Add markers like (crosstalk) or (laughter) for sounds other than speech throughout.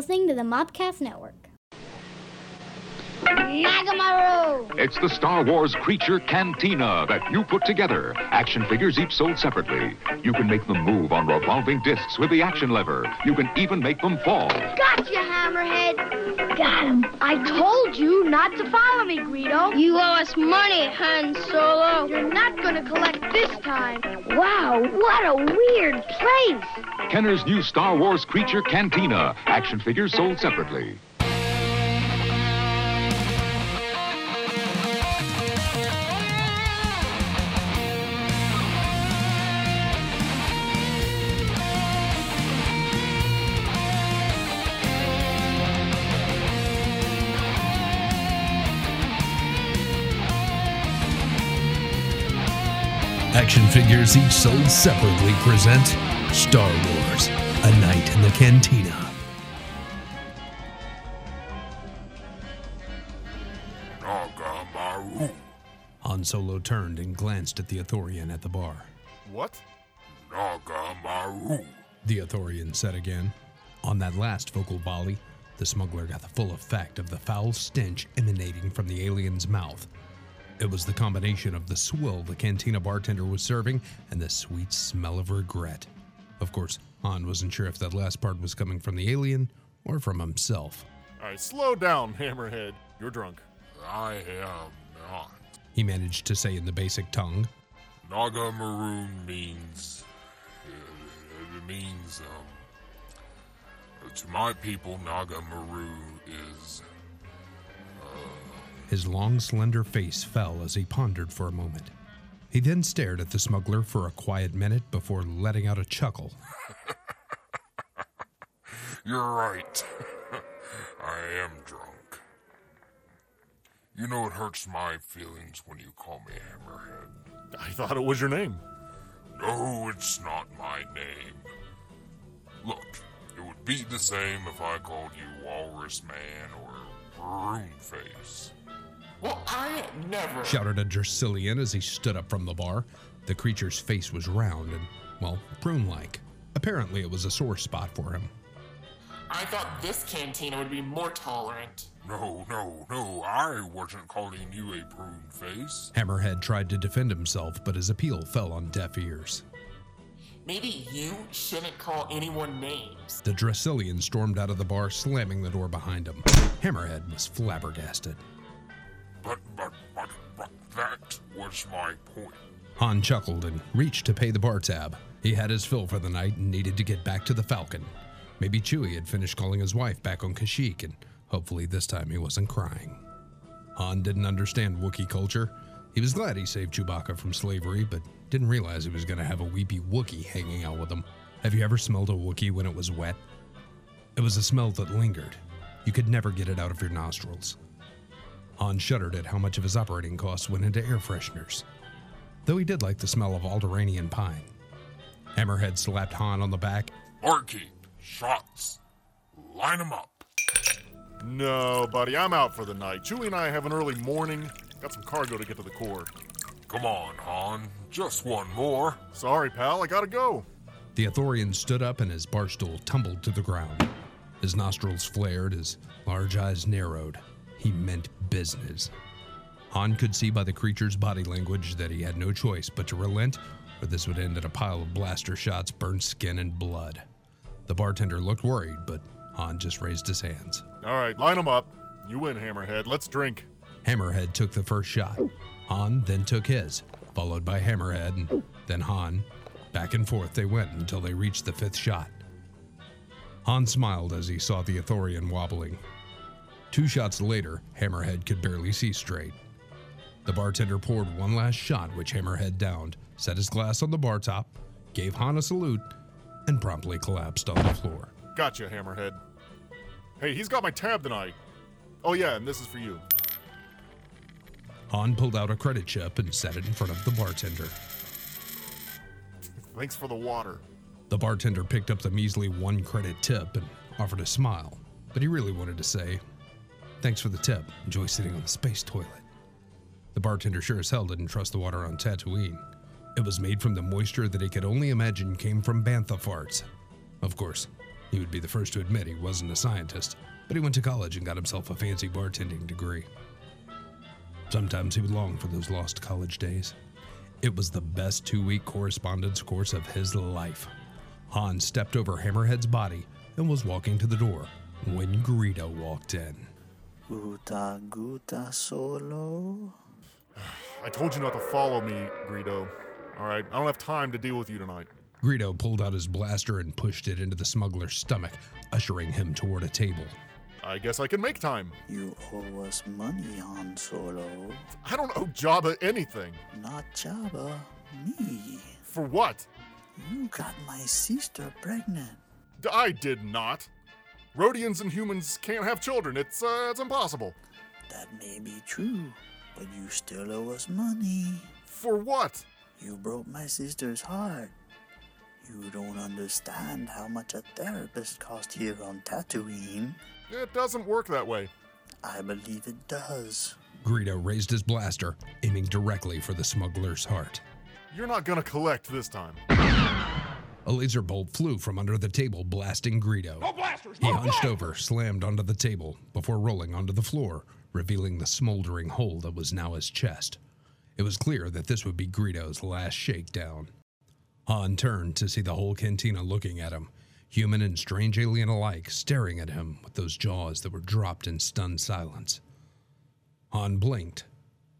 listening to the Mopcast Network. Nagamaru! It's the Star Wars Creature Cantina that you put together. Action figures each sold separately. You can make them move on revolving discs with the action lever. You can even make them fall. Gotcha, Hammerhead! Got him. I told you not to follow me, Greedo. You owe us money, Han Solo. You're not gonna collect this time. Wow, what a weird place. Kenner's new Star Wars Creature Cantina. Action figures sold separately. Action figures each sold separately present Star Wars A Night in the Cantina. Nagamaru. Han Solo turned and glanced at the Ithorian at the bar. What? Nagamaru. The Ithorian said again. On that last vocal volley, the smuggler got the full effect of the foul stench emanating from the alien's mouth. It was the combination of the swill the cantina bartender was serving and the sweet smell of regret. Of course, Han wasn't sure if that last part was coming from the alien or from himself. All right, slow down, Hammerhead. You're drunk. I am not. He managed to say in the basic tongue. Naga Maroon means. It, it means, um. To my people, Naga Maroon is. His long, slender face fell as he pondered for a moment. He then stared at the smuggler for a quiet minute before letting out a chuckle. (laughs) You're right. (laughs) I am drunk. You know it hurts my feelings when you call me Hammerhead. I thought it was your name. No, it's not my name. Look, it would be the same if I called you Walrus Man or Maroon Face. Well, I never. Shouted a Dressellian as he stood up from the bar. The creature's face was round and, well, prune like. Apparently, it was a sore spot for him. I thought this cantina would be more tolerant. No, no, no, I wasn't calling you a prune face. Hammerhead tried to defend himself, but his appeal fell on deaf ears. Maybe you shouldn't call anyone names. The Dressellian stormed out of the bar, slamming the door behind him. Hammerhead was flabbergasted. But, but, but, but that was my point. Han chuckled and reached to pay the bar tab. He had his fill for the night and needed to get back to the Falcon. Maybe Chewie had finished calling his wife back on Kashyyyk, and hopefully this time he wasn't crying. Han didn't understand Wookiee culture. He was glad he saved Chewbacca from slavery, but didn't realize he was going to have a weepy Wookiee hanging out with him. Have you ever smelled a Wookiee when it was wet? It was a smell that lingered. You could never get it out of your nostrils. Han shuddered at how much of his operating costs went into air fresheners, though he did like the smell of Alderaanian pine. Hammerhead slapped Han on the back. Barkeep, shots. Line 'em up. No, buddy, I'm out for the night. Chewie and I have an early morning. Got some cargo to get to the core. Come on, Han. Just one more. Sorry, pal, I gotta go. The Ithorian stood up and his barstool tumbled to the ground. His nostrils flared, his large eyes narrowed. He meant business. Han could see by the creature's body language that he had no choice but to relent, or this would end in a pile of blaster shots, burnt skin, and blood. The bartender looked worried, but Han just raised his hands. All right, line 'em up. You win, Hammerhead. Let's drink. Hammerhead took the first shot. Han then took his, followed by Hammerhead, and then Han. Back and forth they went until they reached the fifth shot. Han smiled as he saw the Ithorian wobbling. Two shots later, Hammerhead could barely see straight. The bartender poured one last shot, which Hammerhead downed, set his glass on the bar top, gave Han a salute, and promptly collapsed on the floor. Gotcha, Hammerhead. Hey, he's got my tab tonight. Oh, yeah, and this is for you. Han pulled out a credit chip and set it in front of the bartender. Thanks for the water. The bartender picked up the measly one credit tip and offered a smile, but he really wanted to say, Thanks for the tip. Enjoy sitting on the space toilet. The bartender sure as hell didn't trust the water on Tatooine. It was made from the moisture that he could only imagine came from bantha farts. Of course, He would be the first to admit he wasn't a scientist, but he went to college and got himself a fancy bartending degree. Sometimes he would long for those lost college days. It was the best two week correspondence course of his life. Hans stepped over Hammerhead's body and was walking to the door when Greedo walked in. Guta guta solo. I told you not to follow me, Greedo. All right, I don't have time to deal with you tonight. Greedo pulled out his blaster and pushed it into the smuggler's stomach, ushering him toward a table. I guess I can make time. You owe us money, Han Solo. I don't owe Jabba anything. Not Jabba, me. For what? You got my sister pregnant. I did not. Rodians and humans can't have children. It's uh, it's impossible. That may be true, but you still owe us money. For what? You broke my sister's heart. You don't understand how much a therapist costs here on Tatooine. It doesn't work that way. I believe it does. Greedo raised his blaster, aiming directly for the smuggler's heart. You're not gonna collect this time. A laser bolt flew from under the table, blasting Greedo. No blasters! no He hunched blasters! over, slammed onto the table, before rolling onto the floor, revealing the smoldering hole that was now his chest. It was clear that this would be Greedo's last shakedown. Han turned to see the whole cantina looking at him, human and strange alien alike, staring at him with those jaws that were dropped in stunned silence. Han blinked.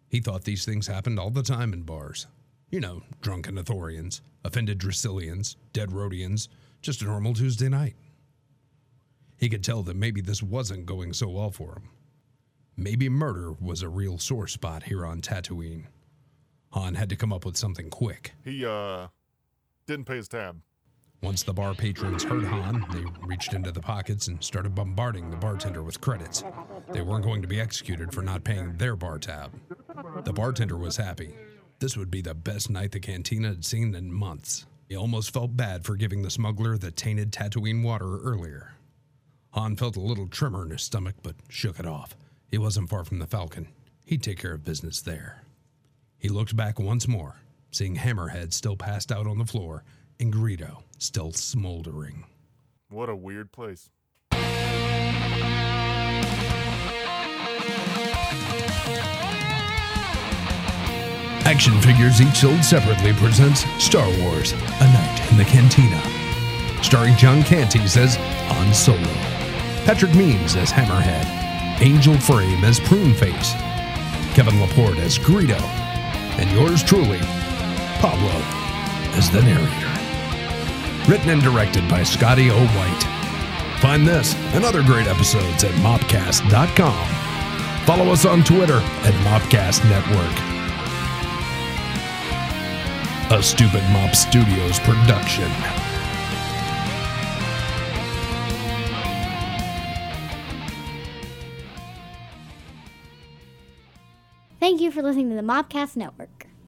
He thought these things happened all the time in bars. You know, drunken Ithorians, offended Dressellians, dead Rodians, just a normal Tuesday night. He could tell that maybe this wasn't going so well for him. Maybe murder was a real sore spot here on Tatooine. Han had to come up with something quick. He uh didn't pay his tab. Once the bar patrons heard Han, they reached into the pockets and started bombarding the bartender with credits. They weren't going to be executed for not paying their bar tab. The bartender was happy. This would be the best night the cantina had seen in months. He almost felt bad for giving the smuggler the tainted Tatooine water earlier. Han felt a little tremor in his stomach, but shook it off. He wasn't far from the Falcon. He'd take care of business there. He looked back once more, seeing Hammerhead still passed out on the floor and Greedo still smoldering. What a weird place. Action Figures Each Sold Separately presents Star Wars A Night in the Cantina. Starring John Cantees as Han Solo, Patrick Means as Hammerhead, Angel Frame as Pruneface, Kevin Laporte as Greedo, and yours truly, Pablo, as the narrator. Written and directed by Scotty O. White. Find this and other great episodes at mopcast.com. Follow us on Twitter at Mopcast Network. A Stupid Mop Studios production. Thank you for listening to the Mopcast Network.